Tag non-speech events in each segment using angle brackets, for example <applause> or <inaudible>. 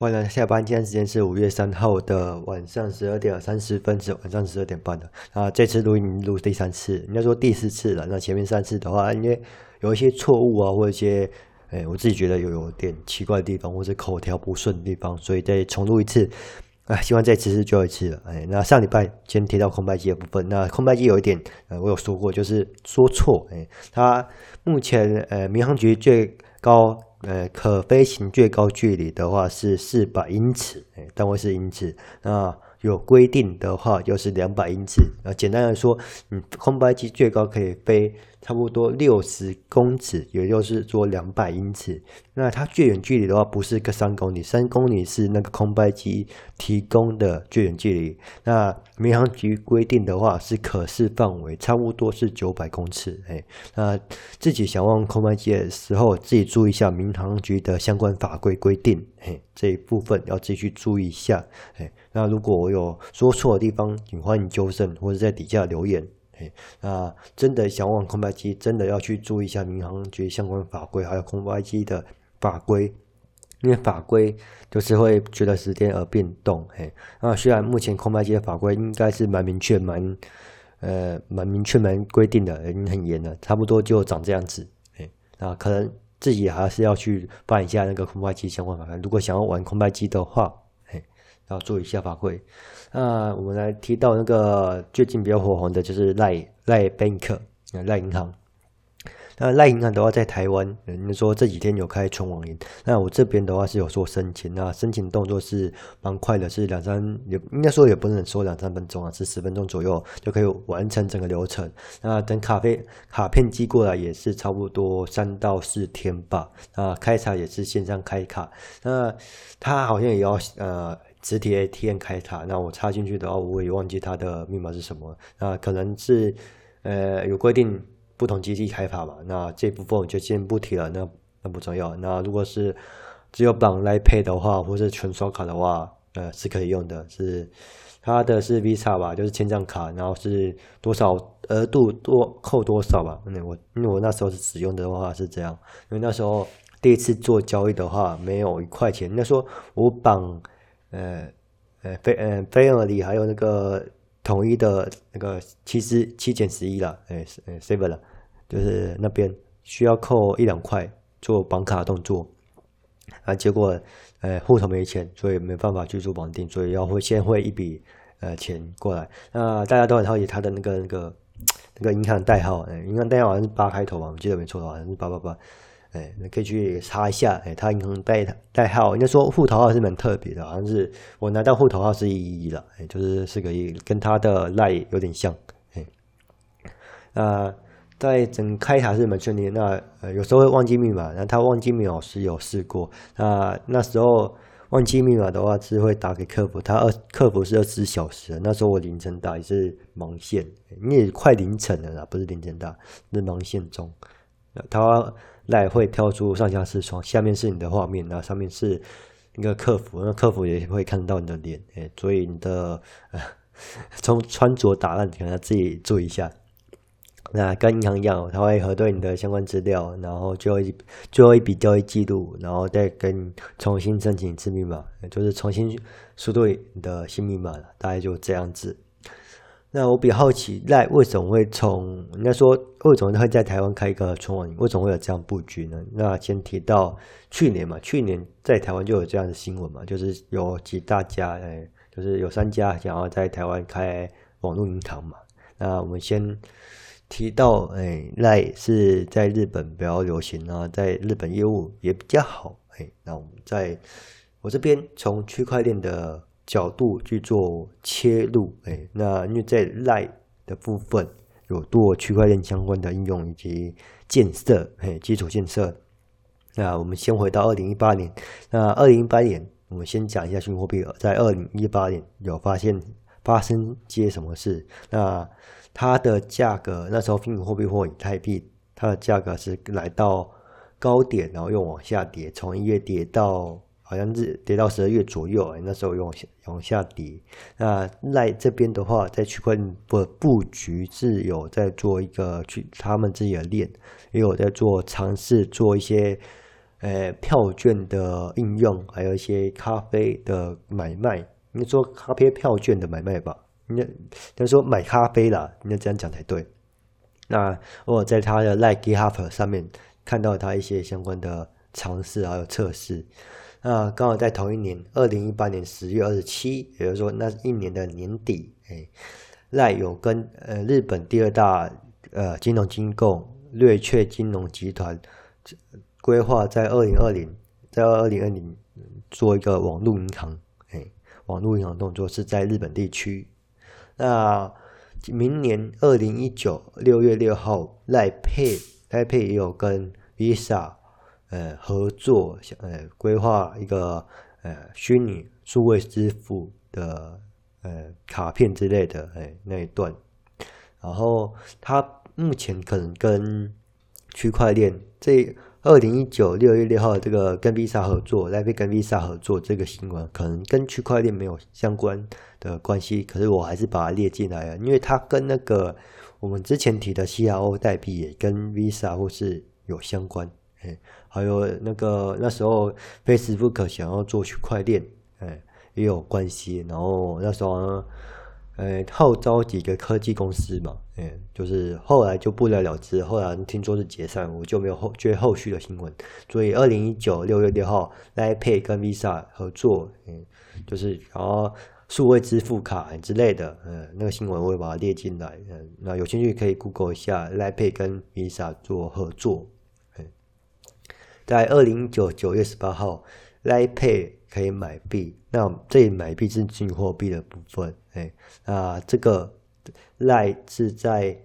晚上下班，今天时间是五月三号的晚上十二点三十分至晚上十二点半的。啊，这次录音录第三次，应该说第四次了。那前面三次的话，因为有一些错误啊，或者一些，哎，我自己觉得有有点奇怪的地方，或者口条不顺的地方，所以再重录一次。啊，希望这次是最后一次了。哎，那上礼拜先提到空白机的部分，那空白机有一点，呃，我有说过，就是说错。哎，它目前呃民航局最高。呃，可飞行最高距离的话是四百英尺，哎，单位是英尺。那有规定的话就是两百英尺。啊，简单来说，嗯，空白机最高可以飞差不多六十公尺，也就是说两百英尺。那它最远距离的话不是个三公里，三公里是那个空白机提供的最远距离。那民航局规定的话是可视范围，差不多是九百公尺。哎，那自己想玩空白机的时候，自己注意一下民航局的相关法规规定。哎，这一部分要自己去注意一下。哎，那如果我有说错的地方，请欢迎纠正或者在底下留言。那真的想玩空白机，真的要去注意一下民航局相关法规，还有空白机的法规，因为法规就是会随着时间而变动。嘿，那虽然目前空白机的法规应该是蛮明确、蛮呃蛮明确、蛮规定的，已经很严了，差不多就长这样子。嘿，那可能自己还是要去办一下那个空白机相关法规。如果想要玩空白机的话，要注意一下法规。那我们来提到那个最近比较火红的，就是赖赖 Bank 赖银行。那赖银行的话，在台湾，人家说这几天有开存网银。那我这边的话是有做申请，那申请动作是蛮快的，是两三，也应该说也不能说两三分钟啊，是十分钟左右就可以完成整个流程。那等卡片卡片寄过来也是差不多三到四天吧。啊，开卡也是线上开卡。那他好像也要呃。实体 ATM 开卡，那我插进去的话，我也忘记它的密码是什么。那可能是呃有规定不同机器开卡嘛。那这部分就先不提了，那那不重要。那如果是只有绑 Line Pay 的话，或是纯刷卡的话，呃是可以用的。是它的是 Visa 吧，就是千帐卡，然后是多少额度多扣多少吧。那我因为我那时候是使用的话是这样，因为那时候第一次做交易的话没有一块钱。那时候我绑。呃，呃，飞呃飞尔里还有那个统一的那个七十七减十一了，哎，呃，seven 了，就是那边需要扣一两块做绑卡动作，啊，结果呃户头没钱，所以没办法去做绑定，所以要会先汇一笔呃钱过来。那大家都很好奇他的那个那个那个银行代号，呃，银行代号好像是八开头吧，我记得没错的话，好像是八八八。哎，你可以去查一下，哎，他银行代代号，应该说户头号是蛮特别的，好像是我拿到户头号是一一一了，哎，就是四个一，跟他的赖有点像，哎，那在整开卡是蛮顺利，那呃有时候会忘记密码，那他忘记密码是有试过，那那时候忘记密码的话是会打给客服，他二客服是二十四小时，那时候我凌晨打也是忙线，你也快凌晨了啦，不是凌晨打，是忙线中，他。赖会跳出上下视窗，下面是你的画面，那上面是一个客服，那客服也会看到你的脸，哎，所以你的 <laughs> 从、穿着打扮，可能要自己注意一下。那跟银行一样，他会核对你的相关资料，然后最后一最后一笔交易记录，然后再跟重新申请一次密码，就是重新输入你的新密码了，大概就这样子。那我比较好奇，赖为什么会从应该说为什么会在台湾开一个纯网？为什么会有这样布局呢？那先提到去年嘛，去年在台湾就有这样的新闻嘛，就是有几大家，哎，就是有三家想要在台湾开网络银行嘛。那我们先提到，哎，赖是在日本比较流行啊，在日本业务也比较好，哎，那我们在我这边从区块链的。角度去做切入，哎，那因为在 LINE 的部分有做区块链相关的应用以及建设，哎，基础建设。那我们先回到二零一八年，那二零一八年我们先讲一下虚拟货币，在二零一八年有发现发生些什么事？那它的价格那时候虚拟货币或以太币，它的价格是来到高点，然后又往下跌，从一月跌到。好像是跌到十二月左右，那时候又往下往下跌。那赖这边的话，在区块链的布局是有在做一个去他们自己的链，也有在做尝试做一些呃票券的应用，还有一些咖啡的买卖。你做咖啡票券的买卖吧，应该应该说买咖啡啦，应该这样讲才对。那我在他的 Line GitHub 上面看到他一些相关的尝试还有测试。那刚好在同一年，二零一八年十月二十七，也就是说那一年的年底，哎赖有跟呃日本第二大呃金融机构瑞雀金融集团规划在二零二零在二零二零做一个网络银行，哎，网络银行动作是在日本地区。那明年二零一九六月六号赖佩赖佩也有跟 Visa 呃合作，呃规划一个呃虚拟数位支付的呃卡片之类的，哎那一段。然后它目前可能跟区块链这二零一九六月六号这个跟 Visa 合作，Line Pay 跟 Visa 合作这个新闻，可能跟区块链没有相关。的关系，可是我还是把它列进来了，因为它跟那个我们之前提的 CRO 代币也跟 Visa 或是有相关，哎，还有那个那时候 Facebook 想要做区块链，哎，也有关系。然后那时候呢，哎，号召几个科技公司嘛，哎，就是后来就不了了之，后来听说是解散，我就没有后追后续的新闻。所以二零一九六月六号 l i p a y 跟 Visa 合作，嗯，就是然后。数位支付卡之类的，嗯，那个新闻我会把它列进来，嗯，那有兴趣可以 Google 一下 l i p a y 跟 Visa 做合作，在二零一九九月十八号，Line Pay 可以买币，那这里买币是虚拟货币的部分，哎，啊，这个赖是在。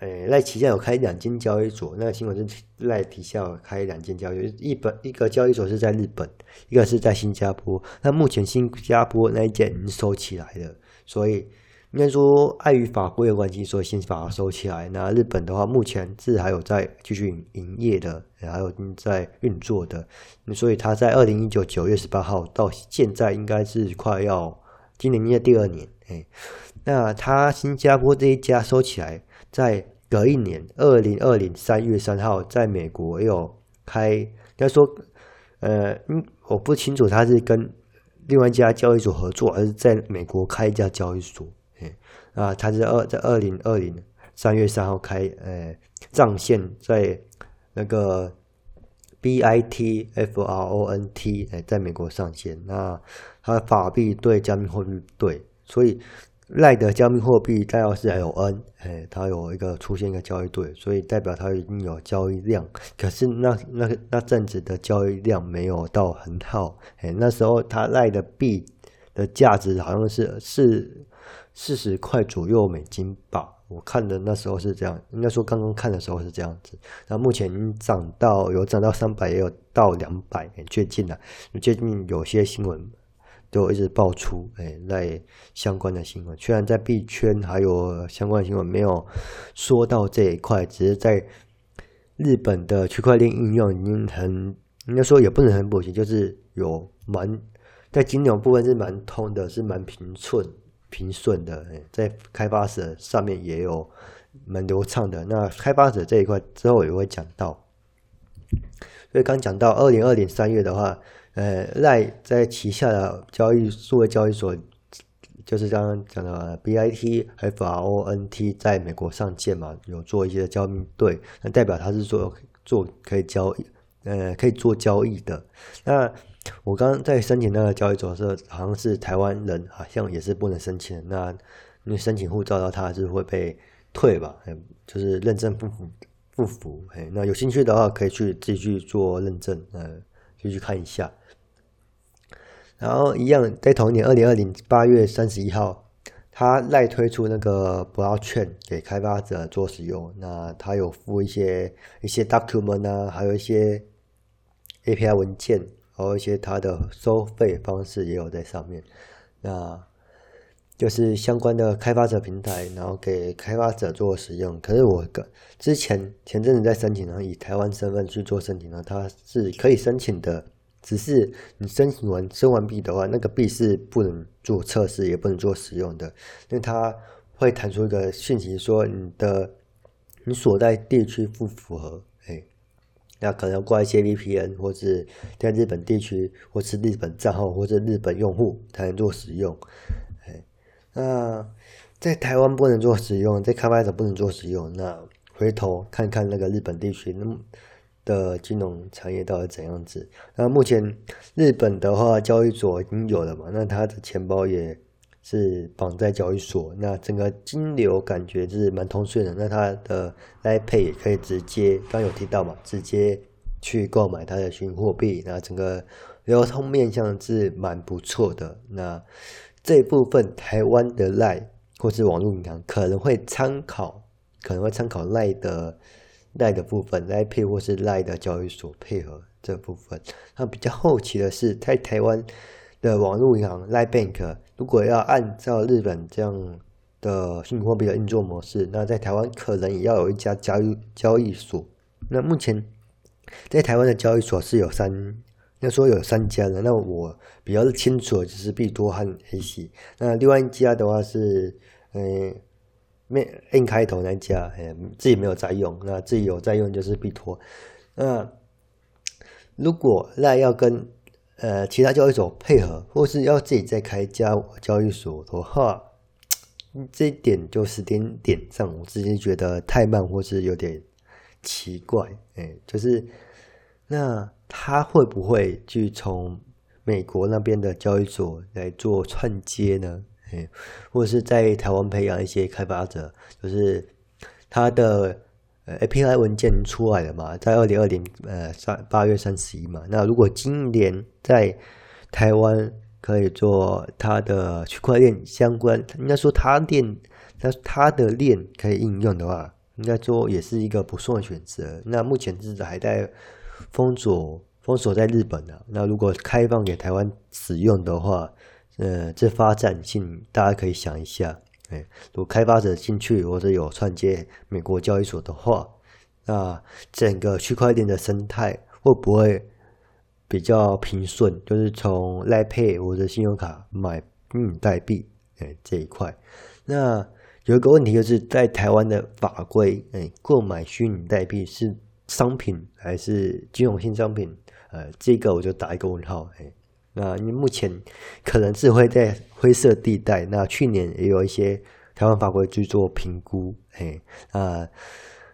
诶，赖旗下有开两间交易所，那个新闻是赖底下有开两间交易所，一本一个交易所是在日本，一个是在新加坡。那目前新加坡那一间已经收起来了，所以应该说碍于法规的关系，所以先把它收起来。那日本的话，目前是还有在继续营业的，还有在运作的。所以它在二零一九九月十八号到现在，应该是快要今年应该第二年。诶，那它新加坡这一家收起来，在隔一年，二零二零三月三号，在美国有开，该说，呃，嗯，我不清楚他是跟另外一家交易所合作，还是在美国开一家交易所。啊，他是二在二零二零三月三号开，呃，上线在那个 B I T F R O N T，哎，在美国上线。那它法币对加密货币对，所以。赖的加密货币代号是 LN，哎，它有一个出现一个交易对，所以代表它已经有交易量。可是那那那阵子的交易量没有到很好，哎，那时候它赖的币的价值好像是是四十块左右美金吧，我看的那时候是这样，应该说刚刚看的时候是这样子。那目前涨到有涨到三百，也有到两百，很接近了。最近有些新闻。都一直爆出，哎，赖相关的新闻。虽然在币圈还有相关的新闻没有说到这一块，只是在日本的区块链应用已经很，应该说也不能很普及，就是有蛮在金融部分是蛮通的，是蛮平顺平顺的。在开发者上面也有蛮流畅的。那开发者这一块之后也会讲到。所以刚讲到二零二零三月的话。呃，赖在旗下的交易数位交易所，就是刚刚讲的 BIT FRONT 在美国上线嘛，有做一些交易对，那代表他是做做可以交易，呃，可以做交易的。那我刚刚在申请那个交易所的时候，好像是台湾人，好像也是不能申请。那因为申请护照的话，他是会被退吧？就是认证不符不符。哎，那有兴趣的话，可以去自己去做认证，呃，就去看一下。然后一样，在同一年二零二零八月三十一号，他赖推出那个 Blockchain 给开发者做使用。那他有附一些一些 document 啊，还有一些 API 文件，还有一些他的收费方式也有在上面。那就是相关的开发者平台，然后给开发者做使用。可是我之前前阵子在申请，然后以台湾身份去做申请呢，它是可以申请的。只是你申请完收完币的话，那个币是不能做测试，也不能做使用的，因为它会弹出一个讯息说你的你所在地区不符合，那可能要挂一些 VPN，或是在日本地区，或是日本账号，或者日本用户才能做使用。哎，那在台湾不能做使用，在开发者不能做使用，那回头看看那个日本地区，那么。的金融产业到底怎样子？那目前日本的话，交易所已经有了嘛？那他的钱包也是绑在交易所，那整个金流感觉是蛮通顺的。那它的 ipay 也可以直接，刚有提到嘛，直接去购买它的虚拟货币，那整个流通面向是蛮不错的。那这部分台湾的 LINE 或是网络银行可能会参考，可能会参考 LINE 的。赖的部分，LINE Pay 或是赖的交易所配合这部分。那比较后期的是，在台湾的网络银行 LINE Bank，如果要按照日本这样的虚拟货币的运作模式，那在台湾可能也要有一家交易交易所。那目前在台湾的交易所是有三，要说有三家的。那我比较清楚的就是币多和 AC。那另外一家的话是，嗯。没 N 开头那家，哎，自己没有在用，那自己有在用就是币托。那如果那要跟呃其他交易所配合，或是要自己再开一家交易所的话，<tsk> 这一点就时间点上，我自己觉得太慢，或是有点奇怪。哎，就是那他会不会去从美国那边的交易所来做串接呢？或者是在台湾培养一些开发者，就是他的呃 API 文件出来了嘛，在二零二零呃三八月三十一嘛。那如果今年在台湾可以做它的区块链相关，应该说它链它它的链可以应用的话，应该说也是一个不错的选择。那目前至少还在封锁封锁在日本的，那如果开放给台湾使用的话。呃，这发展性大家可以想一下，哎，如果开发者进去或者有串接美国交易所的话，那整个区块链的生态会不会比较平顺？就是从 LINE Pay 或者信用卡买虚拟代币，哎，这一块。那有一个问题就是在台湾的法规，哎，购买虚拟代币是商品还是金融性商品？呃，这个我就打一个问号，哎。那因为目前可能是会在灰色地带。那去年也有一些台湾法规去做评估，哎，啊，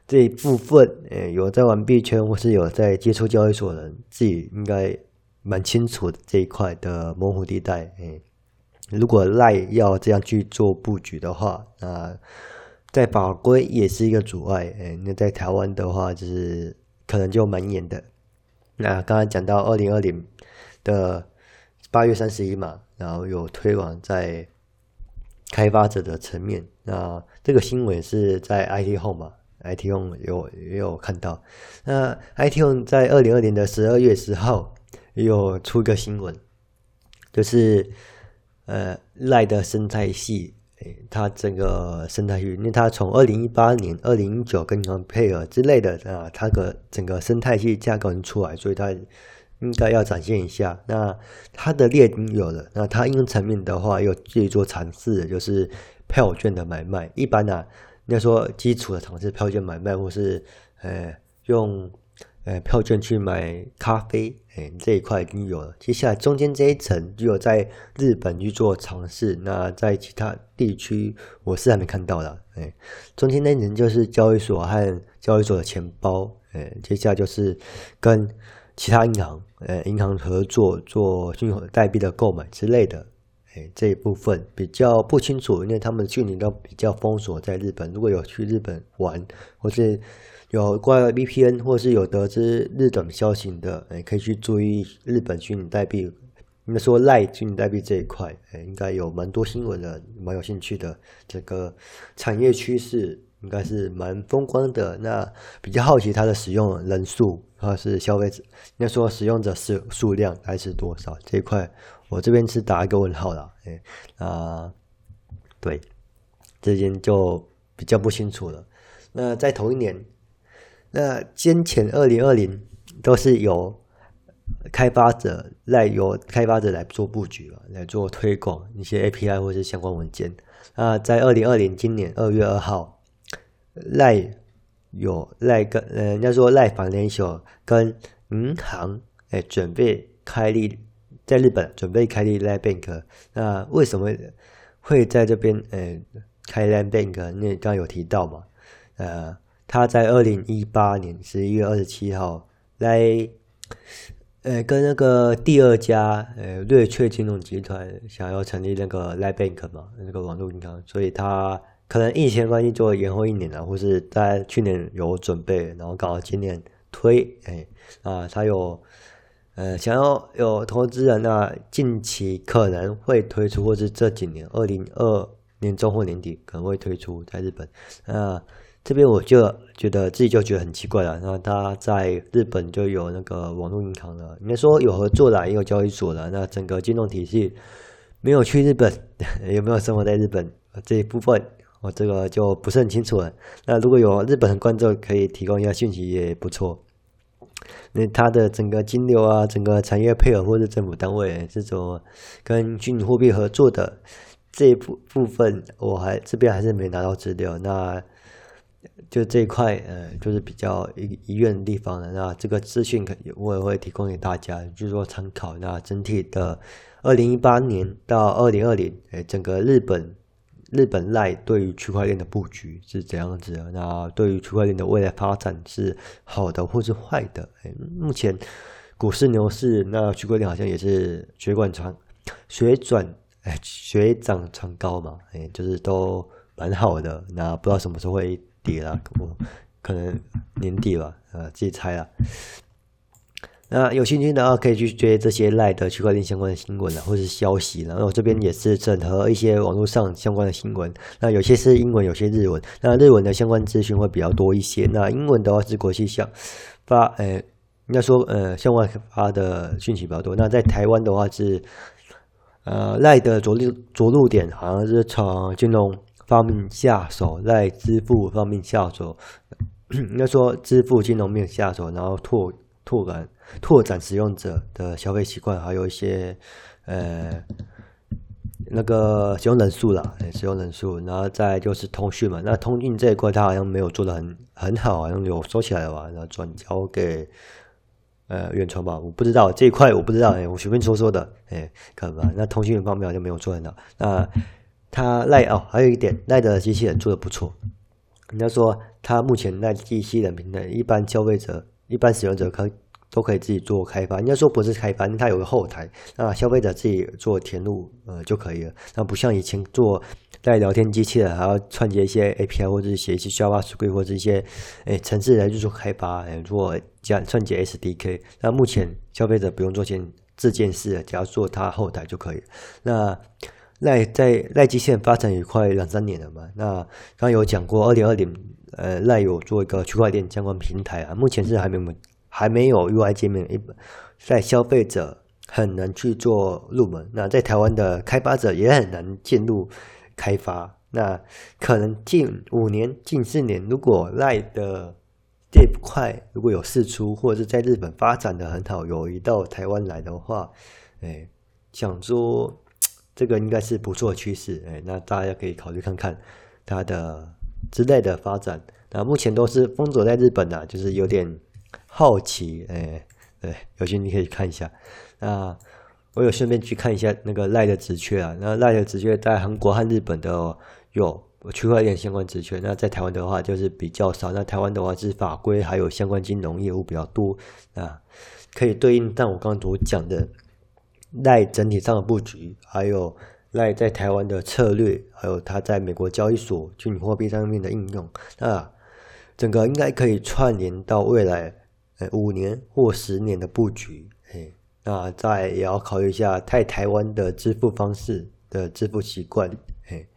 这一部分，哎，有在玩币圈或是有在接触交易所的人，自己应该蛮清楚这一块的模糊地带，哎，如果赖要这样去做布局的话，那在法规也是一个阻碍，哎，那在台湾的话，就是可能就蛮严的。那刚刚讲到二零二零的。八月三十一嘛，然后有推广在开发者的层面。那这个新闻是在 IT Home 嘛，IT Home 有也有看到。那 IT Home 在二零二零的十二月十号也有出一个新闻，就是呃赖的生态系，诶，它整个生态系，因为它从二零一八年、二零一九跟银行配合之类的啊，它个整个生态系架构出来，所以它。应该要展现一下，那它的链已经有了，那它应用层面的话，又自己做尝试，就是票券的买卖。一般呢、啊，应该说基础的尝试票券买卖，或是呃用呃票券去买咖啡，哎，这一块已经有了。接下来中间这一层就有在日本去做尝试，那在其他地区我是还没看到的。哎，中间那一层就是交易所和交易所的钱包，哎，接下来就是跟。其他银行，呃，银行合作做虚拟代币的购买之类的，哎，这一部分比较不清楚，因为他们去年都比较封锁在日本。如果有去日本玩，或是有挂 VPN，或是有得知日本消息的，哎，可以去注意日本虚拟代币。应该说赖虚拟代币这一块，哎，应该有蛮多新闻的，蛮有兴趣的。这个产业趋势。应该是蛮风光的。那比较好奇它的使用人数，它是消费者，应该说使用者数数量还是多少？这一块我这边是打一个问号了。哎，啊，对，这边就比较不清楚了。那在同一年，那先前二零二零都是由开发者来由开发者来做布局了，来做推广一些 API 或是相关文件。那在二零二零今年二月二号。赖有赖跟呃，人家说赖房联手跟银行哎准备开立在日本准备开立赖 bank，那为什么会在这边呃开赖 bank？那刚刚有提到嘛，呃，他在二零一八年十一月二十七号来呃跟那个第二家呃瑞翠金融集团想要成立那个赖 bank 嘛，那个网络银行，所以他。可能疫情关系就延后一年了，或是在去年有准备，然后搞今年推，哎，啊，他有呃想要有投资人，呢近期可能会推出，或是这几年二零二年中或年底可能会推出在日本。那这边我就觉得自己就觉得很奇怪了，那他在日本就有那个网络银行了，应该说有合作了，也有交易所了，那整个金融体系没有去日本，<laughs> 有没有生活在日本这一部分？我这个就不是很清楚了。那如果有日本的观众可以提供一下讯息也不错。那它的整个金流啊，整个产业配合或者政府单位这种跟虚拟货币合作的这一部部分，我还这边还是没拿到资料。那就这一块，呃，就是比较疑疑问的地方了。那这个资讯可我也会提供给大家，就是说参考。那整体的二零一八年到二零二零，哎，整个日本。日本赖对于区块链的布局是怎样子的？那对于区块链的未来发展是好的或是坏的？哎，目前股市牛市，那区块链好像也是水涨船水转，哎，水涨船高嘛，哎，就是都蛮好的。那不知道什么时候会跌了，我可能年底吧，呃，自己猜了。那有兴趣的话，可以去追这些赖的区块链相关的新闻啊，或是消息。然后这边也是整合一些网络上相关的新闻。那有些是英文，有些日文。那日文的相关资讯会比较多一些。那英文的话是国际上发，呃，应该说呃，向外发的讯息比较多。那在台湾的话是，呃，赖的着陆着陆点好像是从金融方面下手，在支付方面下手。应该说支付金融面下手，然后拓拓展。拓展使用者的消费习惯，还有一些呃那个使用人数啦，使用人数，然后再就是通讯嘛。那通讯这一块，它好像没有做的很很好，好像有收起来了吧？然后转交给呃远传吧，我不知道这一块我不知道，哎，我随便说说的，哎，可能吧。那通讯方面好像没有做很好。那它赖哦，还有一点赖的机器人做的不错。人家说它目前赖机器人平台，一般消费者、一般使用者可。都可以自己做开发，人家说不是开发，它有个后台，那消费者自己做填入呃就可以了。那不像以前做带聊天机器人，还要串接一些 API 或者是写一些 JavaScript 或者一些诶程式来去做开发，诶做加串接 SDK。那目前消费者不用做件这件事，只要做它后台就可以。那赖在赖基线发展也快两三年了嘛。那刚刚有讲过，二零二零呃赖有做一个区块链相关平台啊，目前是还没有。还没有 UI 界面，在消费者很难去做入门。那在台湾的开发者也很难进入开发。那可能近五年、近四年，如果赖的这块如果有试出，或者是在日本发展的很好，有移到台湾来的话，哎，想说这个应该是不错的趋势。哎，那大家可以考虑看看它的之类的发展。那目前都是封锁在日本的，就是有点。好奇，哎，对，有兴趣你可以看一下。那我有顺便去看一下那个赖的职缺啊。那赖的职缺在韩国和日本的有区块链相关职缺。那在台湾的话就是比较少。那台湾的话是法规还有相关金融业务比较多啊，可以对应但我刚刚所讲的赖整体上的布局，还有赖在台湾的策略，还有它在美国交易所虚拟货币上面的应用啊。整个应该可以串联到未来，呃，五年或十年的布局，嘿，那再也要考虑一下在台湾的支付方式的支付习惯，嘿，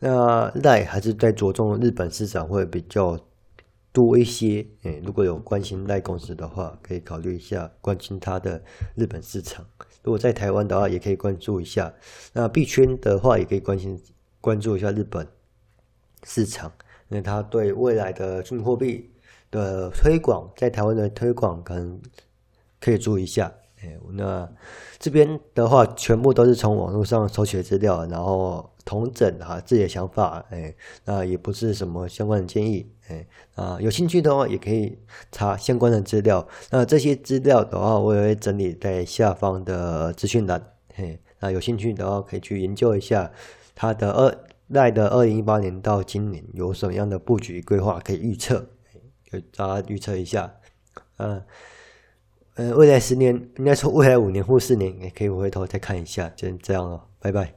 那赖还是在着重日本市场会比较多一些，哎，如果有关心赖公司的话，可以考虑一下关心它的日本市场。如果在台湾的话，也可以关注一下。那币圈的话，也可以关心关注一下日本市场。那他对未来的虚拟货币的推广，在台湾的推广可能可以注意一下。哎，那这边的话，全部都是从网络上搜取资料，然后同整哈自己的想法。哎，那也不是什么相关的建议。哎啊，有兴趣的话也可以查相关的资料。那这些资料的话，我也会整理在下方的资讯栏。嘿，那有兴趣的话可以去研究一下它的二赖的二零一八年到今年有什么样的布局规划可以预测，就大家预测一下。嗯，呃，未来十年应该说未来五年或四年也可以回头再看一下，就这样了，拜拜。